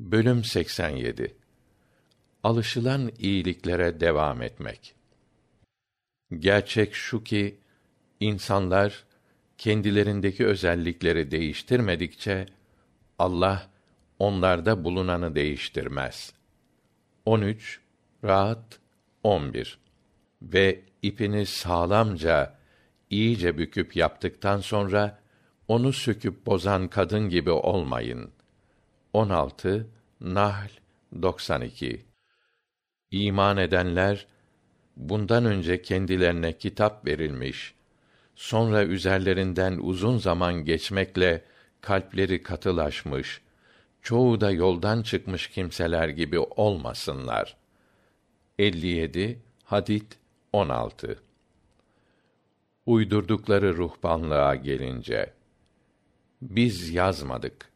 Bölüm 87 Alışılan iyiliklere devam etmek. Gerçek şu ki insanlar kendilerindeki özellikleri değiştirmedikçe Allah onlarda bulunanı değiştirmez. 13 Rahat 11 Ve ipini sağlamca iyice büküp yaptıktan sonra onu söküp bozan kadın gibi olmayın. 16 Nahl 92 İman edenler bundan önce kendilerine kitap verilmiş, sonra üzerlerinden uzun zaman geçmekle kalpleri katılaşmış, çoğu da yoldan çıkmış kimseler gibi olmasınlar. 57 Hadid 16 Uydurdukları ruhbanlığa gelince biz yazmadık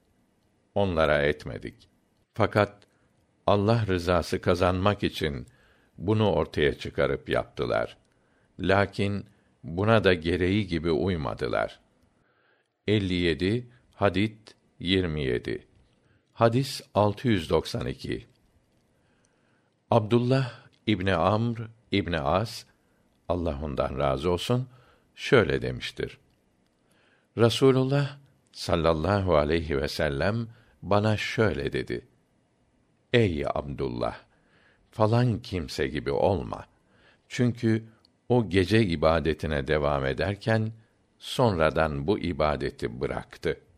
onlara etmedik. Fakat Allah rızası kazanmak için bunu ortaya çıkarıp yaptılar. Lakin buna da gereği gibi uymadılar. 57 Hadid 27 Hadis 692 Abdullah İbni Amr İbni As Allah ondan razı olsun şöyle demiştir. Rasulullah sallallahu aleyhi ve sellem bana şöyle dedi. Ey Abdullah! Falan kimse gibi olma. Çünkü o gece ibadetine devam ederken, sonradan bu ibadeti bıraktı.''